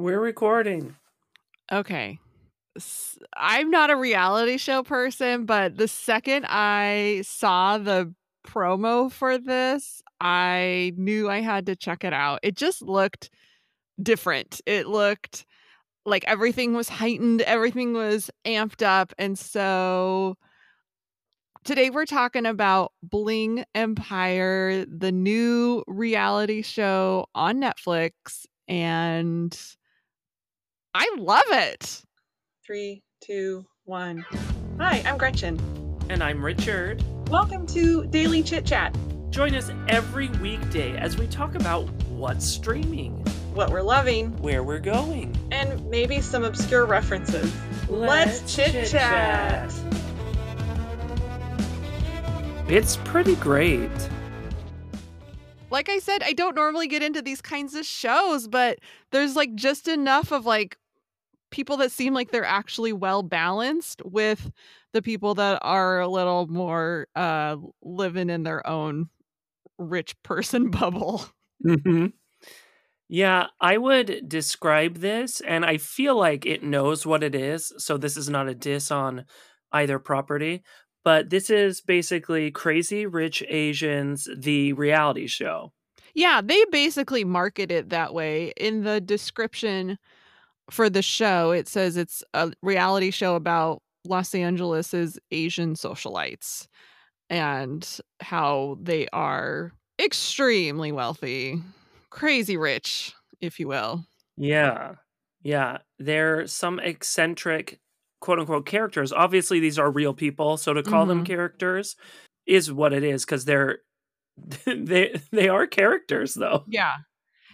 We're recording. Okay. I'm not a reality show person, but the second I saw the promo for this, I knew I had to check it out. It just looked different. It looked like everything was heightened, everything was amped up. And so today we're talking about Bling Empire, the new reality show on Netflix. And I love it. Three, two, one. Hi, I'm Gretchen. And I'm Richard. Welcome to Daily Chit Chat. Join us every weekday as we talk about what's streaming, What we're loving, where we're going. and maybe some obscure references. Let's chit chat. It's pretty great. Like I said, I don't normally get into these kinds of shows, but there's like just enough of like people that seem like they're actually well balanced with the people that are a little more uh living in their own rich person bubble. hmm Yeah, I would describe this, and I feel like it knows what it is. So this is not a diss on either property, but this is basically Crazy Rich Asians, the reality show. Yeah, they basically market it that way. In the description for the show, it says it's a reality show about Los Angeles's Asian socialites and how they are extremely wealthy, crazy rich, if you will. Yeah. Yeah. They're some eccentric quote unquote characters. Obviously, these are real people. So to call them Mhm. characters is what it is because they're they they are characters though. Yeah.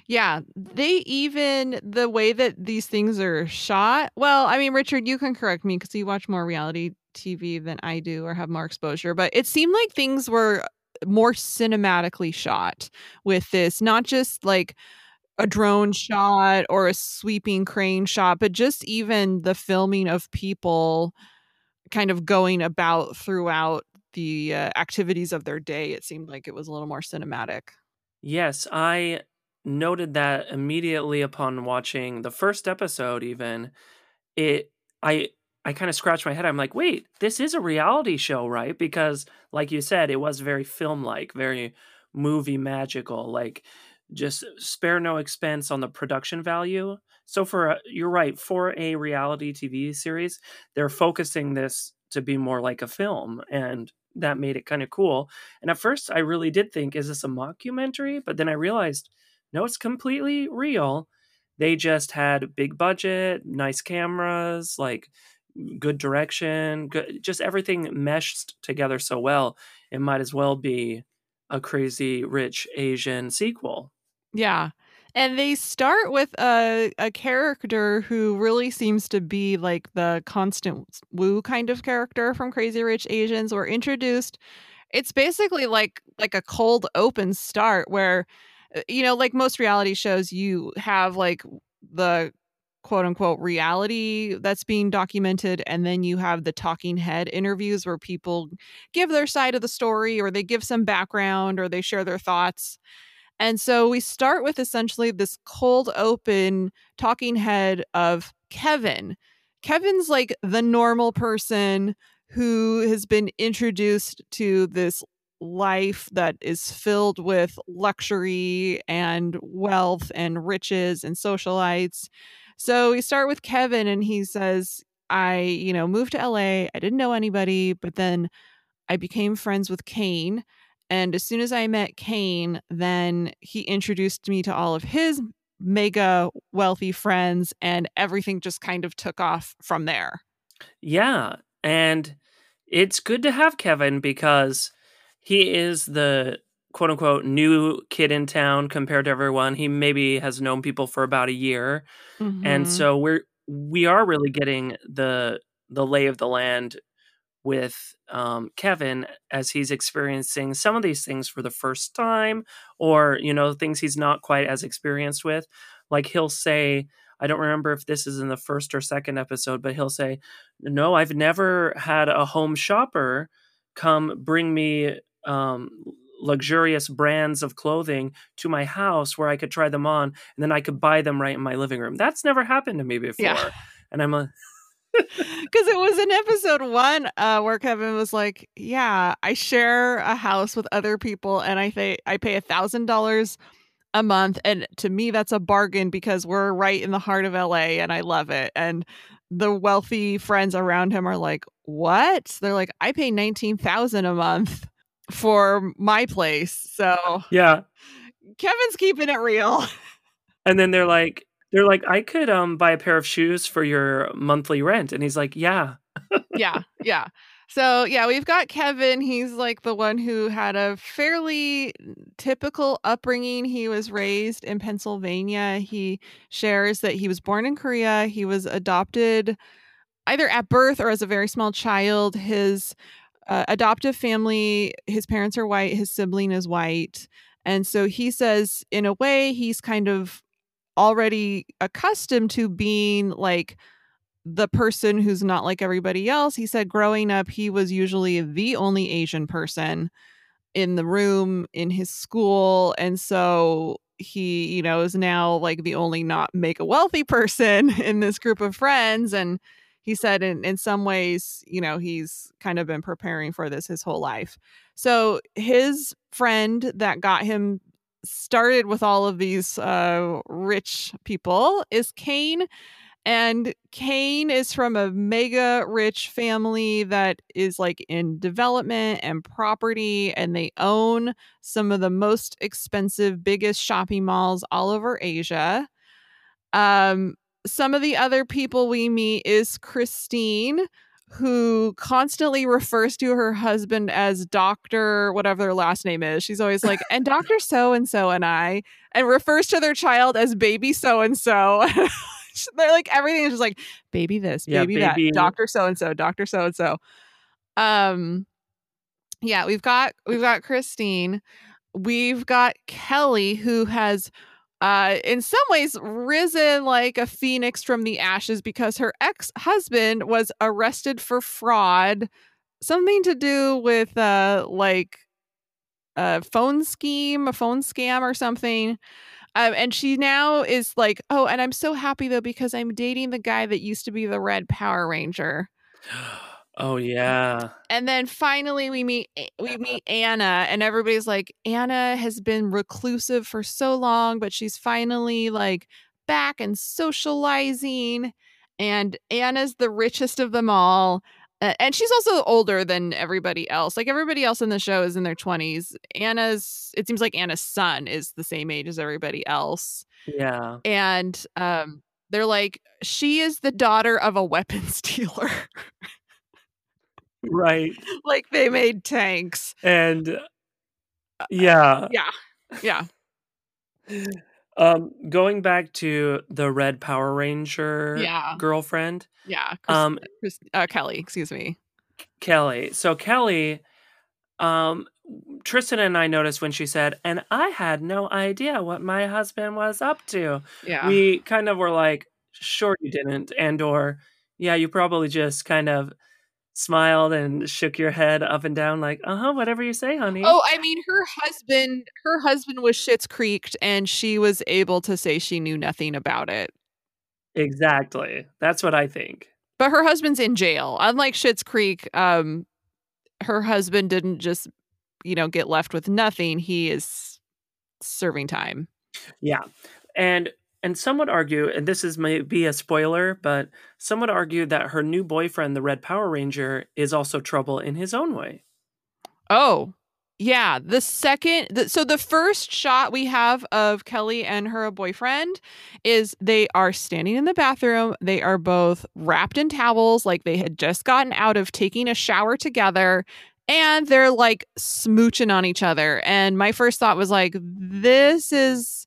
Yeah, they even the way that these things are shot. Well, I mean, Richard, you can correct me because you watch more reality TV than I do or have more exposure, but it seemed like things were more cinematically shot with this, not just like a drone shot or a sweeping crane shot, but just even the filming of people kind of going about throughout the uh, activities of their day. It seemed like it was a little more cinematic. Yes, I noted that immediately upon watching the first episode even it I I kind of scratched my head. I'm like, "Wait, this is a reality show, right?" Because like you said, it was very film-like, very movie magical, like just spare no expense on the production value. So for a, you're right, for a reality TV series, they're focusing this to be more like a film and that made it kind of cool. And at first I really did think is this a mockumentary? But then I realized no, it's completely real. They just had big budget, nice cameras, like good direction, good, just everything meshed together so well. It might as well be a crazy rich Asian sequel. Yeah. And they start with a a character who really seems to be like the Constance Wu kind of character from Crazy Rich Asians. We're introduced. It's basically like like a cold open start where uh, you know, like most reality shows, you have like the quote unquote reality that's being documented, and then you have the talking head interviews where people give their side of the story or they give some background or they share their thoughts. And so we start with essentially this cold open talking head of Kevin. Kevin's like the normal person who has been introduced to this life that is filled with luxury and wealth and riches and socialites. So we start with Kevin and he says, I, you know, moved to LA. I didn't know anybody, but then I became friends with Kane. And as soon as I met Kane, then he introduced me to all of his mega wealthy friends, and everything just kind of took off from there. Yeah. And it's good to have Kevin because he is the quote unquote new kid in town compared to everyone. He maybe has known people for about a year. And Mhm. so we're we are really getting the the lay of the land with um, Kevin as he's experiencing some of these things for the first time, or you know things he's not quite as experienced with. Like he'll say, I don't remember if this is in the first or second episode, but he'll say, "No, I've never had a home shopper come bring me um, luxurious brands of clothing to my house where I could try them on and then I could buy them right in my living room. That's never happened to me before. Yeah. And I'm a Because it was in episode one uh, where Kevin was like, "Yeah, I share a house with other people, and I pay I pay a thousand dollars a month, and to me that's a bargain because we're right in the heart of LA, and I love it." And the wealthy friends around him are like, "What?" They're like, "I pay nineteen thousand a month for my place." So yeah. Kevin's keeping it real. And then they're like they're like I could um buy a pair of shoes for your monthly rent and he's like, "Yeah." yeah, yeah. So yeah, we've got Kevin. He's like the one who had a fairly typical upbringing. He was raised in Pennsylvania. He shares that he was born in Korea. He was adopted either at birth or as a very small child. His uh, adoptive family, his parents are white, his sibling is white. And so he says, in a way, he's kind of already accustomed to being like the person who's not like everybody else. He said growing up, he was usually the only Asian person in the room in his school. And so he, you know, is now like the only not make a wealthy person in this group of friends. And he said in, in some ways, you know, he's kind of been preparing for this his whole life. So his friend that got him started with all of these uh, rich people is Kane. And Kane is from a mega rich family that is like in development and property, and they own some of the most expensive, biggest shopping malls all over Asia. Um, some of the other people we meet is Christine, who constantly refers to her husband as Dr. whatever their last name is. She's always like, and Dr. So and so and I, and refers to their child as baby so and so. They're like, everything is just like, baby this, Yeah, baby, baby- that, Dr. So and so, Dr. So and so. Um, yeah, we've got we've got Christine, we've got Kelly, who has uh in some ways risen like a phoenix from the ashes because her ex-husband was arrested for fraud something to do with uh like a phone scheme a phone scam or something. Um, and she now is like oh and i'm so happy though because i'm dating the guy that used to be the red power ranger Oh yeah. and then finally we meet we meet Anna and everybody's like Anna has been reclusive for so long but she's finally like back and socializing. And Anna's the richest of them all Uh, and she's also older than everybody else. Like everybody else in the show is in their 20s Anna's it seems like Anna's son is the same age as everybody else. Yeah. and um they're like she is the daughter of a weapons dealer Right. like they made tanks And uh, yeah. yeah yeah Um going back to the Red Power Ranger Yeah. girlfriend, yeah Chris, um Chris, uh, kelly excuse me Kelly. So Kelly um Tristan and I noticed when she said, and I had no idea what my husband was up to. yeah We kind of were like, sure you didn't, and or yeah, you probably just kind of smiled and shook your head up and down like, uh-huh, whatever you say, honey. oh i mean her husband her husband was Schitt's Creeked and she was able to say she knew nothing about it Exactly. That's what I think. but her husband's in jail unlike Schitt's Creek um her husband didn't just you know get left with nothing he is serving time Yeah. And and some would argue, and this is maybe a spoiler, but some would argue that her new boyfriend, the Red Power Ranger, is also trouble in his own way. Oh, yeah. The second, the, so the first shot we have of Kelly and her boyfriend is they are standing in the bathroom. They are both wrapped in towels, like they had just gotten out of taking a shower together. And they're like smooching on each other. And my first thought was like, this is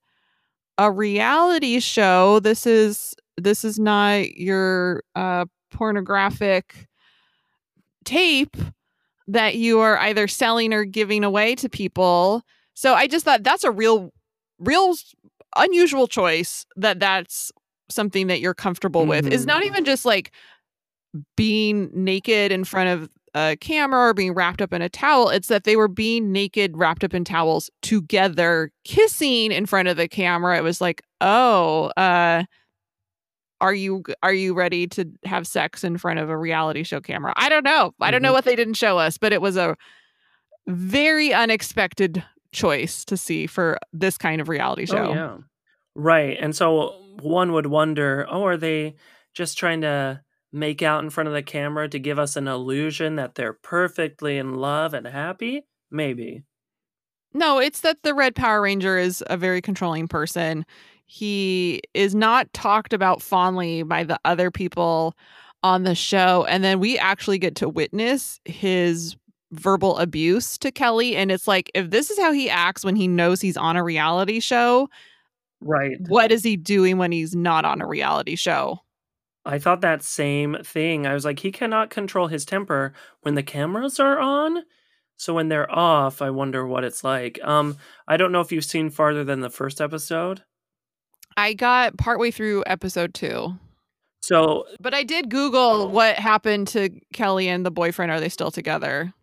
a reality show. This is this is not your uh pornographic tape that you are either selling or giving away to people. So I just thought that's a real, real unusual choice that that's something that you're comfortable with. Is not even just like being naked in front of a camera or being wrapped up in a towel. It's that they were being naked, wrapped up in towels together, kissing in front of the camera. It was like, oh, uh, are you are you ready to have sex in front of a reality show camera? I don't know. I don't know Mhm. what they didn't show us, but it was a very unexpected choice to see for this kind of reality show. Oh, yeah. Right. And so one would wonder, oh, are they just trying to make out in front of the camera to give us an illusion that they're perfectly in love and happy? Maybe. No, it's that the Red Power Ranger is a very controlling person. He is not talked about fondly by the other people on the show. And then we actually get to witness his verbal abuse to Kelly. And it's like, if this is how he acts when he knows he's on a reality show, Right. what is he doing when he's not on a reality show? I thought that same thing. I was like, he cannot control his temper when the cameras are on. So when they're off, I wonder what it's like. Um, I don't know if you've seen farther than the first episode. I got partway through episode two, So but I did Google what happened to Kelly and the boyfriend. Are they still together?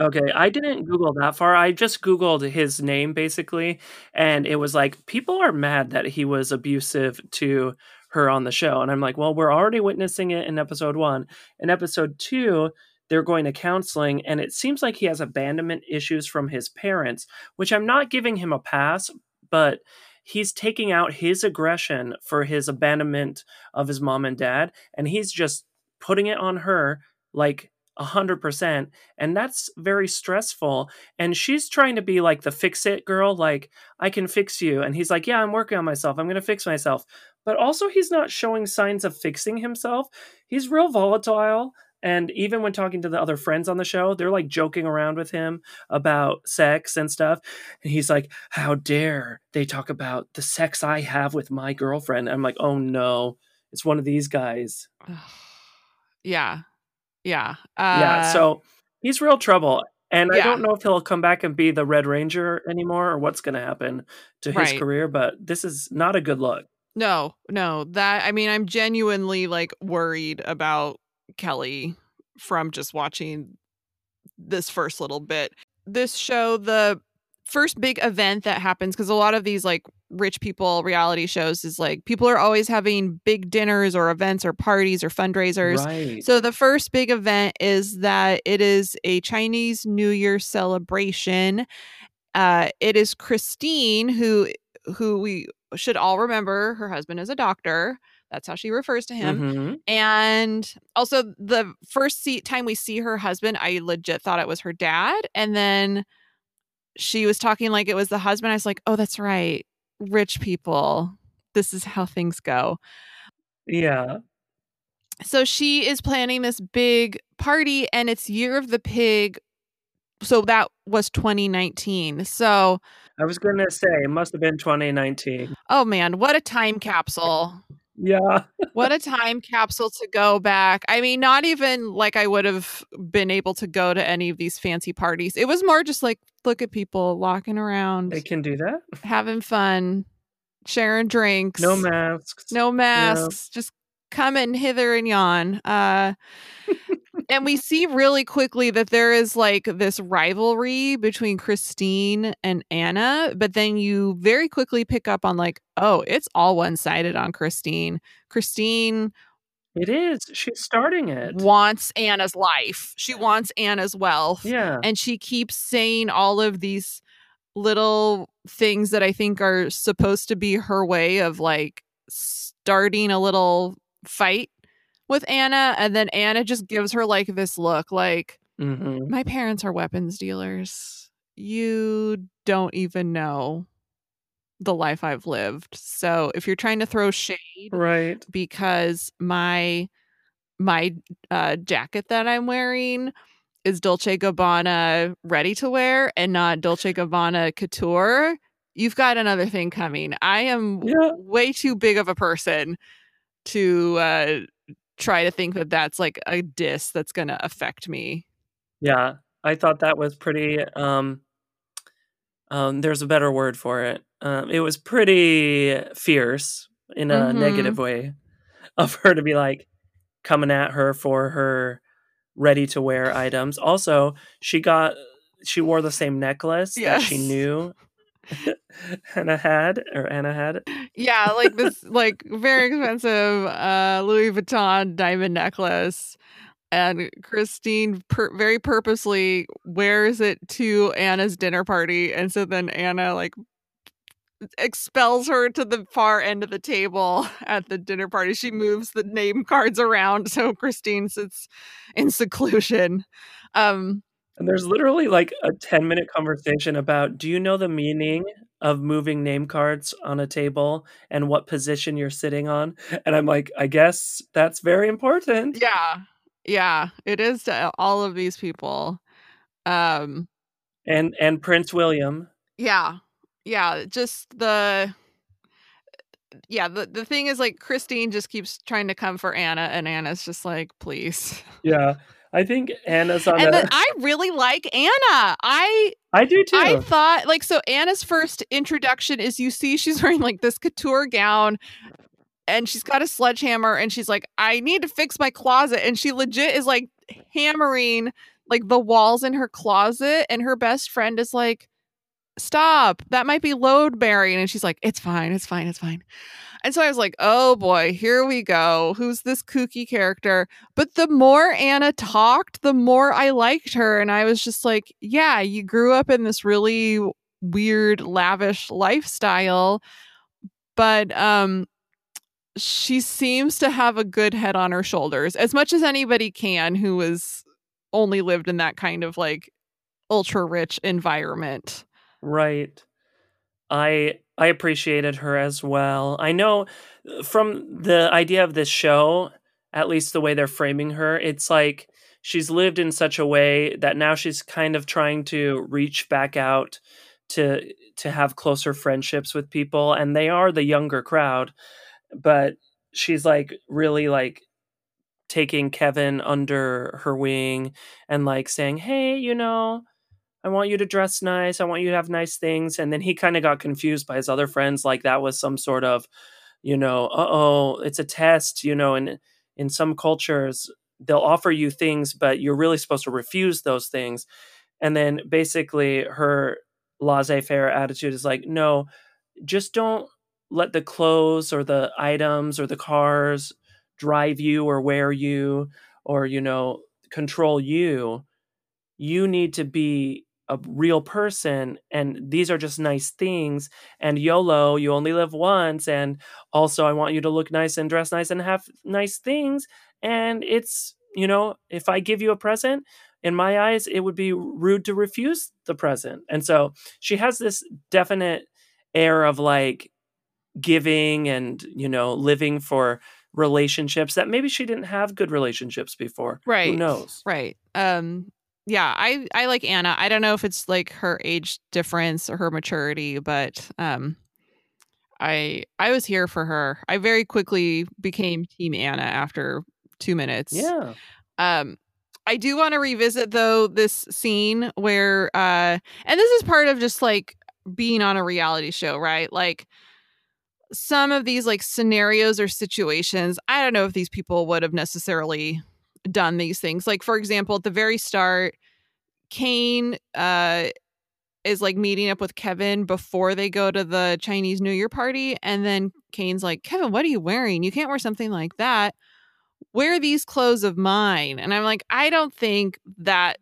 Okay, I didn't Google that far. I just Googled his name basically, and it was like people are mad that he was abusive to her on the show. And I'm like, well, we're already witnessing it in episode one. In episode two, they're going to counseling, and it seems like he has abandonment issues from his parents, which I'm not giving him a pass, but he's taking out his aggression for his abandonment of his mom and dad, and he's just putting it on her like a hundred percent and that's very stressful and she's trying to be like the fix it girl like i can fix you and he's like yeah i'm working on myself i'm going to fix myself but also he's not showing signs of fixing himself he's real volatile and even when talking to the other friends on the show they're like joking around with him about sex and stuff and he's like how dare they talk about the sex i have with my girlfriend i'm like oh no it's one of these guys yeah. Yeah. Uh, yeah so he's real trouble and i don't know if he'll come back and be the red ranger anymore or what's going to happen to his Right. career but this is not a good look No, no. That I mean, I'm genuinely like worried about Kelly from just watching this first little bit. This show, the first big event that happens, because a lot of these like rich people reality shows is like people are always having big dinners or events or parties or fundraisers. right So the first big event is that it is a Chinese New Year celebration. Uh, it is Christine who who we should all remember. Her husband is a doctor. That's how she refers to him. Mhm. And also the first see- time we see her husband, I legit thought it was her dad. And then she was talking like it was the husband. I was like, oh, that's right. Rich people. This is how things go yeah so she is planning this big party and it's year of the pig so that was 2019 so i was going to say it must have been 2019 oh man what a time capsule. Yeah. What a time capsule to go back. I mean not even like i would have been able to go to any of these fancy parties. It was more just like look at people walking around they can do that. having fun sharing drinks no masks. no masks just coming hither and yon. Uh and we see really quickly that there is like this rivalry between christine and anna but then you very quickly pick up on like oh it's all one-sided on christine. Christine it is. She's starting it. wants anna's life. She wants anna's wealth. Yeah. And she keeps saying all of these little things that I think are supposed to be her way of like starting a little fight with Anna and then Anna just gives her like this look like hmm my parents are weapons dealers. You don't even know the life I've lived. So if you're trying to throw shade right because my my uh, jacket that I'm wearing is Dolce Gabbana ready to wear and not Dolce Gabbana couture. You've got another thing coming. I am Yeah. way too big of a person to uh, try to think that that's like a diss that's going to affect me. Yeah, I thought that was pretty. Um, um, there's a better word for it. Um, it was pretty fierce in a Mhm. negative way of her to be like coming at her for her ready to wear items. Also, she got she wore the same necklace that she knew Anna had or Anna had. Yeah, like this like very expensive uh Louis Vuitton diamond necklace. And Christine per- very purposely wears it to Anna's dinner party. And so then Anna like expels her to the far end of the table at the dinner party. She moves the name cards around so Christine sits in seclusion. Um And there's literally like a 10 minute conversation about do you know the meaning of moving name cards on a table and what position you're sitting on? And I'm like, I guess that's very important. yeah. Yeah, it is to all of these people. Um And and Prince William. Yeah. Yeah, just the yeah, the the thing is like Christine just keeps trying to come for Anna and Anna's just like, "Please." Yeah. I think Anna's on And then I really like Anna. I I do too. I thought like so Anna's first introduction is you see she's wearing like this couture gown and she's got a sledgehammer and she's like, I need to fix my closet. And she legit is like hammering like the walls in her closet. And her best friend is like, Stop. That might be load bearing. And she's like, It's fine. It's fine. It's fine. And so I was like, oh boy, here we go. Who's this kooky character? But the more Anna talked, the more I liked her. And I was just like, yeah, you grew up in this really weird, lavish lifestyle. But um she seems to have a good head on her shoulders, as much as anybody can who has only lived in that kind of like ultra rich environment. Right. I I appreciated her as well. I know from the idea of this show, at least the way they're framing her, it's like she's lived in such a way that now she's kind of trying to reach back out to to have closer friendships with people and they are the younger crowd, but she's like really like taking Kevin under her wing and like saying, "Hey, you know, I want you to dress nice. I want you to have nice things. And then he kind of got confused by his other friends, like that was some sort of, you know, uh oh, it's a test, you know, and in some cultures, they'll offer you things, but you're really supposed to refuse those things. And then basically her laissez faire attitude is like, no, just don't let the clothes or the items or the cars drive you or wear you or, you know, control you. You need to be a real person and these are just nice things and YOLO you only live once and also I want you to look nice and dress nice and have nice things and it's you know if I give you a present in my eyes it would be rude to refuse the present and so she has this definite air of like giving and you know living for relationships that maybe she didn't have good relationships before Right. who knows Right. Um yeah, I I like Anna. I don't know if it's like her age difference or her maturity, but um I I was here for her. I very quickly became team Anna after 2 minutes. yeah Um I do want to revisit though this scene where uh and this is part of just like being on a reality show, right? Like some of these like scenarios or situations, I don't know if these people would have necessarily done these things. Like for example, at the very start, Kane uh is like meeting up with Kevin before they go to the Chinese New Year party and then Kane's like, "Kevin, what are you wearing? You can't wear something like that." wear these clothes of mine. And I'm like, I don't think that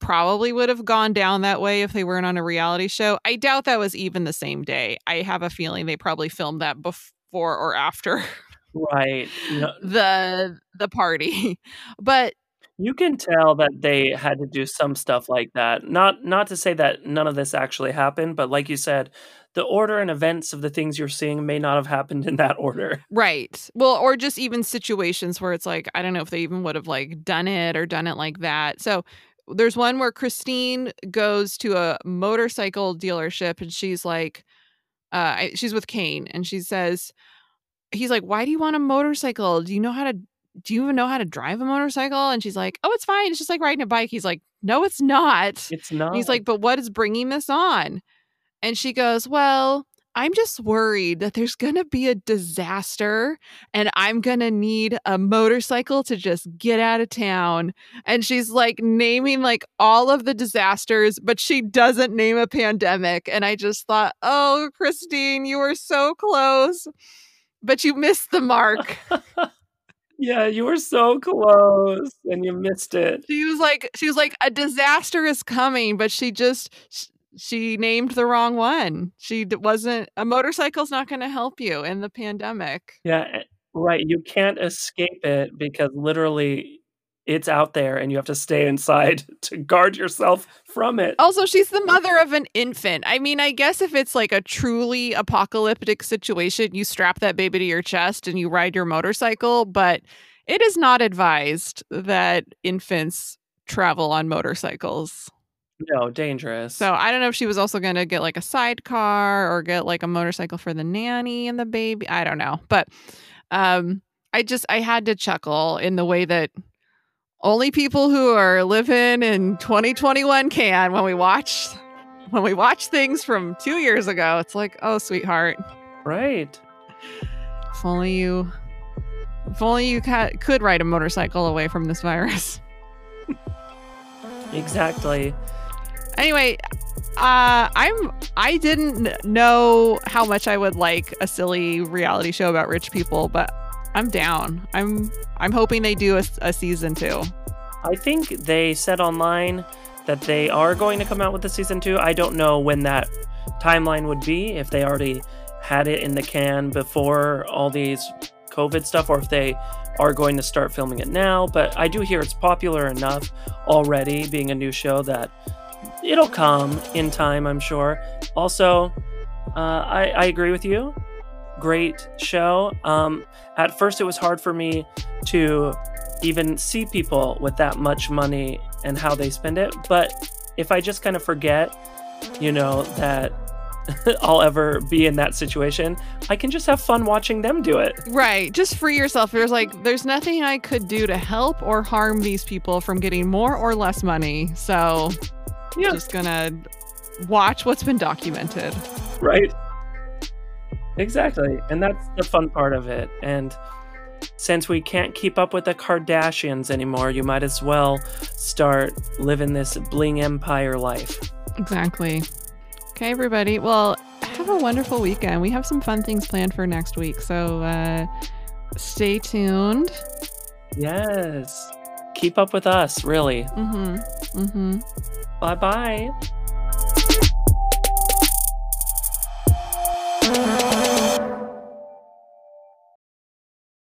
probably would have gone down that way if they weren't on a reality show. I doubt that was even the same day. I have a feeling they probably filmed that before or after right no, the the party. But You can tell that they had to do some stuff like that. Not not to say that none of this actually happened, but like you said, the order and events of the things you're seeing may not have happened in that order. right. Well, or just even situations where it's like, I don't know if they even would have like done it or done it like that. So there's one where Christine goes to a motorcycle dealership and she's like, uh, she's with Kane and she says, he's like, why do you want a motorcycle? Do you know how to, do you even know how to drive a motorcycle? And she's like, oh, it's fine. It's just like riding a bike. He's like, no, it's not. It's not. And he's like, but what is bringing this on? And she goes, well, I'm just worried that there's going to be a disaster and I'm going to need a motorcycle to just get out of town. And she's like naming like all of the disasters, but she doesn't name a pandemic. And I just thought, oh, Christine, you were so close, but you missed the mark. yeah, you were so close and you missed it. She was like, she was like, a disaster is coming, but she just, she named the wrong one. She wasn't a motorcycle's not going to help you in the pandemic. Yeah, eh, right. You can't escape it because literally it's out there and you have to stay inside to guard yourself from it. Also, she's the mother of an infant. I mean, I guess if it's like a truly apocalyptic situation, you strap that baby to your chest and you ride your motorcycle, but it is not advised that infants travel on motorcycles. No, dangerous. So I don't know if she was also going to get like a sidecar or get like a motorcycle for the nanny and the baby. I don't know. But um I just I had to chuckle in the way that only people who are living in 2021 can when we watch when we watch things from 2 years ago. It's like, "Oh, sweetheart." Right. If only you if only you ca- could ride a motorcycle away from this virus. exactly. Anyway, uh, I'm I didn't know how much I would like a silly reality show about rich people, but I'm down. I'm I'm hoping they do a, a season two. I think they said online that they are going to come out with a season two. I don't know when that timeline would be if they already had it in the can before all these COVID stuff, or if they are going to start filming it now. But I do hear it's popular enough already, being a new show that it'll come in time, I'm sure. Also, uh, I, I agree with you. Great show. Um, at first, it was hard for me to even see people with that much money and how they spend it. But if I just kind of forget, you know, that I'll ever be in that situation, I can just have fun watching them do it. Right. Just free yourself. There's like, there's nothing I could do to help or harm these people from getting more or less money. So yeah. just gonna watch what's been documented. Right. Exactly. And that's the fun part of it. And since we can't keep up with the Kardashians anymore, you might as well start living this bling empire life. Exactly. Okay, everybody. Well, have a wonderful weekend. We have some fun things planned for next week. So uh, stay tuned. Yes. Keep up with us, really. Mm hmm. Mm hmm. Bye bye.